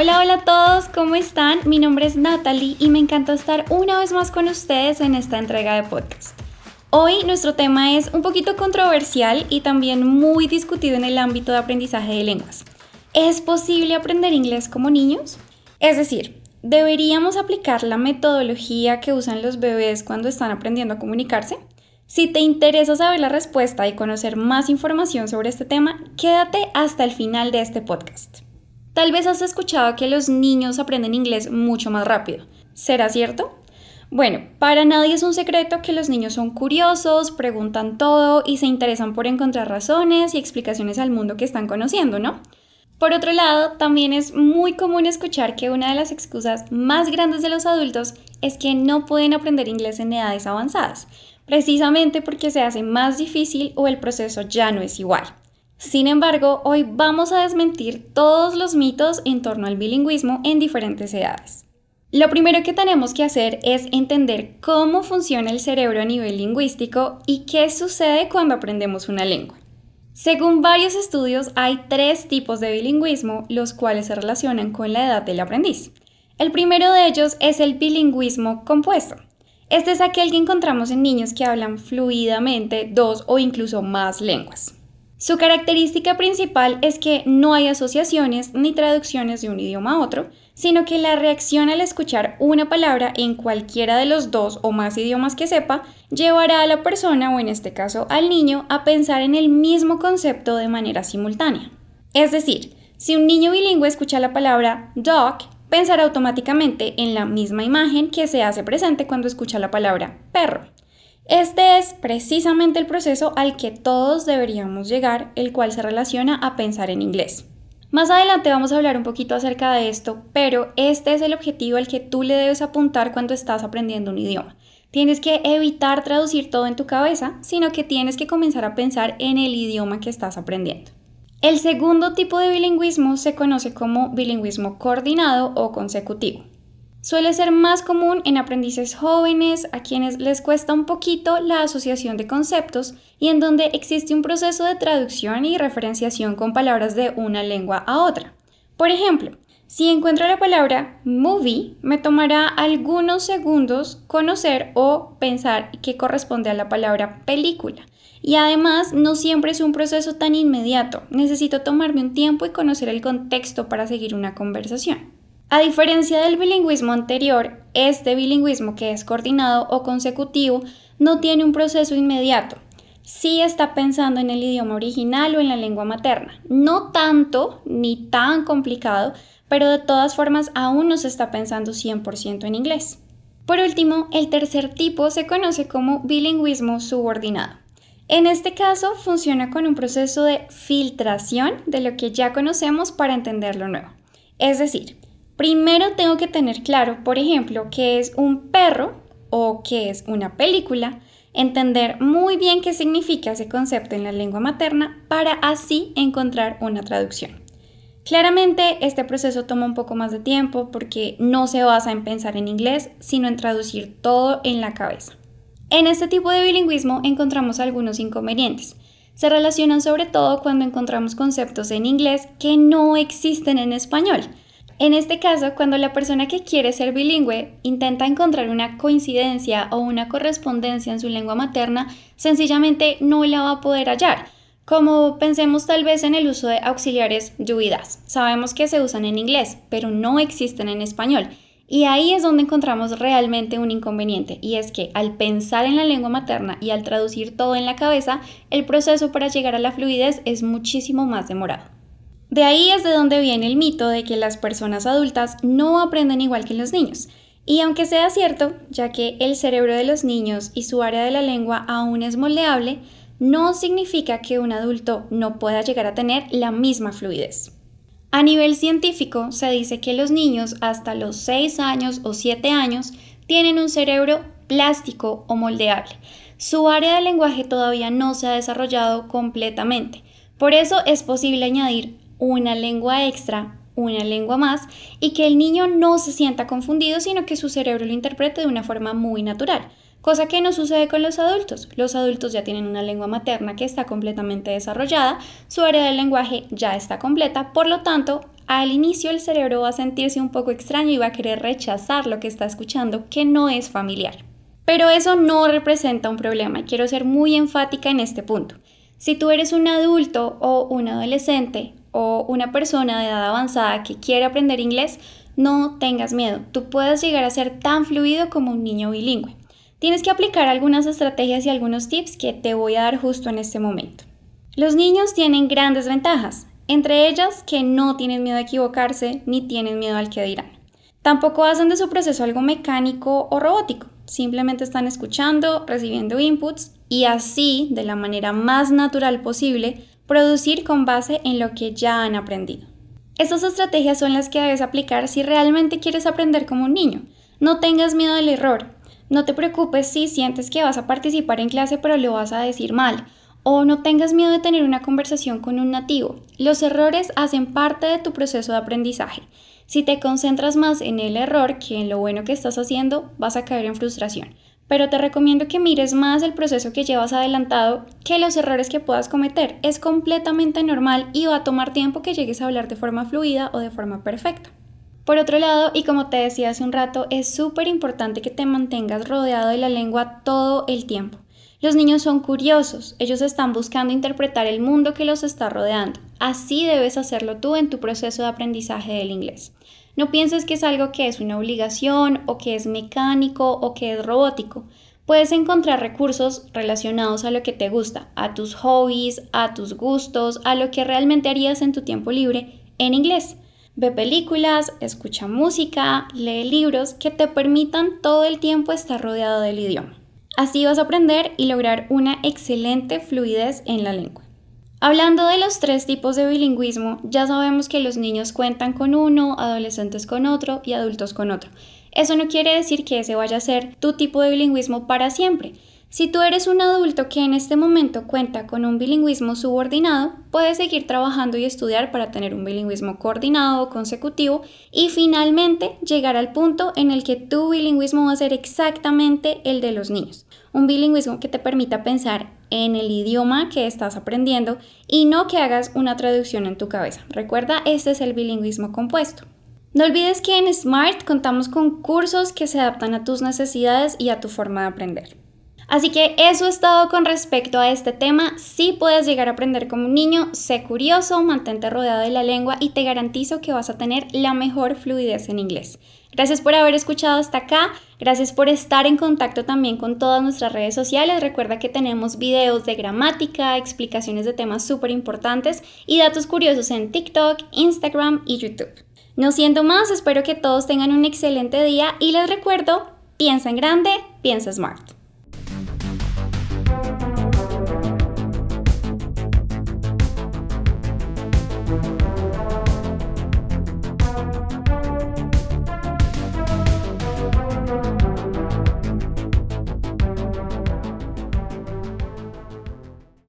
Hola, hola a todos, ¿cómo están? Mi nombre es Natalie y me encanta estar una vez más con ustedes en esta entrega de podcast. Hoy nuestro tema es un poquito controversial y también muy discutido en el ámbito de aprendizaje de lenguas. ¿Es posible aprender inglés como niños? Es decir, ¿deberíamos aplicar la metodología que usan los bebés cuando están aprendiendo a comunicarse? Si te interesa saber la respuesta y conocer más información sobre este tema, quédate hasta el final de este podcast. Tal vez has escuchado que los niños aprenden inglés mucho más rápido. ¿Será cierto? Bueno, para nadie es un secreto que los niños son curiosos, preguntan todo y se interesan por encontrar razones y explicaciones al mundo que están conociendo, ¿no? Por otro lado, también es muy común escuchar que una de las excusas más grandes de los adultos es que no pueden aprender inglés en edades avanzadas, precisamente porque se hace más difícil o el proceso ya no es igual. Sin embargo, hoy vamos a desmentir todos los mitos en torno al bilingüismo en diferentes edades. Lo primero que tenemos que hacer es entender cómo funciona el cerebro a nivel lingüístico y qué sucede cuando aprendemos una lengua. Según varios estudios, hay tres tipos de bilingüismo, los cuales se relacionan con la edad del aprendiz. El primero de ellos es el bilingüismo compuesto. Este es aquel que encontramos en niños que hablan fluidamente dos o incluso más lenguas. Su característica principal es que no hay asociaciones ni traducciones de un idioma a otro, sino que la reacción al escuchar una palabra en cualquiera de los dos o más idiomas que sepa llevará a la persona, o en este caso al niño, a pensar en el mismo concepto de manera simultánea. Es decir, si un niño bilingüe escucha la palabra dog, pensará automáticamente en la misma imagen que se hace presente cuando escucha la palabra perro. Este es precisamente el proceso al que todos deberíamos llegar, el cual se relaciona a pensar en inglés. Más adelante vamos a hablar un poquito acerca de esto, pero este es el objetivo al que tú le debes apuntar cuando estás aprendiendo un idioma. Tienes que evitar traducir todo en tu cabeza, sino que tienes que comenzar a pensar en el idioma que estás aprendiendo. El segundo tipo de bilingüismo se conoce como bilingüismo coordinado o consecutivo. Suele ser más común en aprendices jóvenes a quienes les cuesta un poquito la asociación de conceptos y en donde existe un proceso de traducción y referenciación con palabras de una lengua a otra. Por ejemplo, si encuentro la palabra movie, me tomará algunos segundos conocer o pensar que corresponde a la palabra película. Y además no siempre es un proceso tan inmediato. Necesito tomarme un tiempo y conocer el contexto para seguir una conversación. A diferencia del bilingüismo anterior, este bilingüismo que es coordinado o consecutivo no tiene un proceso inmediato. Sí está pensando en el idioma original o en la lengua materna. No tanto ni tan complicado, pero de todas formas aún no se está pensando 100% en inglés. Por último, el tercer tipo se conoce como bilingüismo subordinado. En este caso funciona con un proceso de filtración de lo que ya conocemos para entender lo nuevo. Es decir, Primero tengo que tener claro, por ejemplo, qué es un perro o qué es una película, entender muy bien qué significa ese concepto en la lengua materna para así encontrar una traducción. Claramente este proceso toma un poco más de tiempo porque no se basa en pensar en inglés, sino en traducir todo en la cabeza. En este tipo de bilingüismo encontramos algunos inconvenientes. Se relacionan sobre todo cuando encontramos conceptos en inglés que no existen en español en este caso, cuando la persona que quiere ser bilingüe intenta encontrar una coincidencia o una correspondencia en su lengua materna, sencillamente no la va a poder hallar. Como pensemos tal vez en el uso de auxiliares lluvidas. Sabemos que se usan en inglés, pero no existen en español. Y ahí es donde encontramos realmente un inconveniente, y es que al pensar en la lengua materna y al traducir todo en la cabeza, el proceso para llegar a la fluidez es muchísimo más demorado. De ahí es de donde viene el mito de que las personas adultas no aprenden igual que los niños. Y aunque sea cierto, ya que el cerebro de los niños y su área de la lengua aún es moldeable, no significa que un adulto no pueda llegar a tener la misma fluidez. A nivel científico, se dice que los niños hasta los 6 años o 7 años tienen un cerebro plástico o moldeable. Su área de lenguaje todavía no se ha desarrollado completamente. Por eso es posible añadir una lengua extra, una lengua más, y que el niño no se sienta confundido, sino que su cerebro lo interprete de una forma muy natural. Cosa que no sucede con los adultos. Los adultos ya tienen una lengua materna que está completamente desarrollada, su área del lenguaje ya está completa, por lo tanto, al inicio el cerebro va a sentirse un poco extraño y va a querer rechazar lo que está escuchando que no es familiar. Pero eso no representa un problema quiero ser muy enfática en este punto. Si tú eres un adulto o un adolescente o una persona de edad avanzada que quiere aprender inglés, no tengas miedo. Tú puedes llegar a ser tan fluido como un niño bilingüe. Tienes que aplicar algunas estrategias y algunos tips que te voy a dar justo en este momento. Los niños tienen grandes ventajas, entre ellas que no tienen miedo a equivocarse ni tienen miedo al que dirán. Tampoco hacen de su proceso algo mecánico o robótico, simplemente están escuchando, recibiendo inputs y así, de la manera más natural posible, producir con base en lo que ya han aprendido. Estas estrategias son las que debes aplicar si realmente quieres aprender como un niño. No tengas miedo al error. No te preocupes si sientes que vas a participar en clase pero lo vas a decir mal o no tengas miedo de tener una conversación con un nativo. Los errores hacen parte de tu proceso de aprendizaje. Si te concentras más en el error que en lo bueno que estás haciendo, vas a caer en frustración. Pero te recomiendo que mires más el proceso que llevas adelantado que los errores que puedas cometer. Es completamente normal y va a tomar tiempo que llegues a hablar de forma fluida o de forma perfecta. Por otro lado, y como te decía hace un rato, es súper importante que te mantengas rodeado de la lengua todo el tiempo. Los niños son curiosos, ellos están buscando interpretar el mundo que los está rodeando. Así debes hacerlo tú en tu proceso de aprendizaje del inglés. No pienses que es algo que es una obligación o que es mecánico o que es robótico. Puedes encontrar recursos relacionados a lo que te gusta, a tus hobbies, a tus gustos, a lo que realmente harías en tu tiempo libre en inglés. Ve películas, escucha música, lee libros que te permitan todo el tiempo estar rodeado del idioma. Así vas a aprender y lograr una excelente fluidez en la lengua. Hablando de los tres tipos de bilingüismo, ya sabemos que los niños cuentan con uno, adolescentes con otro y adultos con otro. Eso no quiere decir que ese vaya a ser tu tipo de bilingüismo para siempre, si tú eres un adulto que en este momento cuenta con un bilingüismo subordinado, puedes seguir trabajando y estudiar para tener un bilingüismo coordinado o consecutivo y finalmente llegar al punto en el que tu bilingüismo va a ser exactamente el de los niños. Un bilingüismo que te permita pensar en el idioma que estás aprendiendo y no que hagas una traducción en tu cabeza. Recuerda, este es el bilingüismo compuesto. No olvides que en Smart contamos con cursos que se adaptan a tus necesidades y a tu forma de aprender. Así que eso es todo con respecto a este tema. Si puedes llegar a aprender como un niño, sé curioso, mantente rodeado de la lengua y te garantizo que vas a tener la mejor fluidez en inglés. Gracias por haber escuchado hasta acá, gracias por estar en contacto también con todas nuestras redes sociales. Recuerda que tenemos videos de gramática, explicaciones de temas súper importantes y datos curiosos en TikTok, Instagram y YouTube. No siendo más, espero que todos tengan un excelente día y les recuerdo, piensa en grande, piensa smart.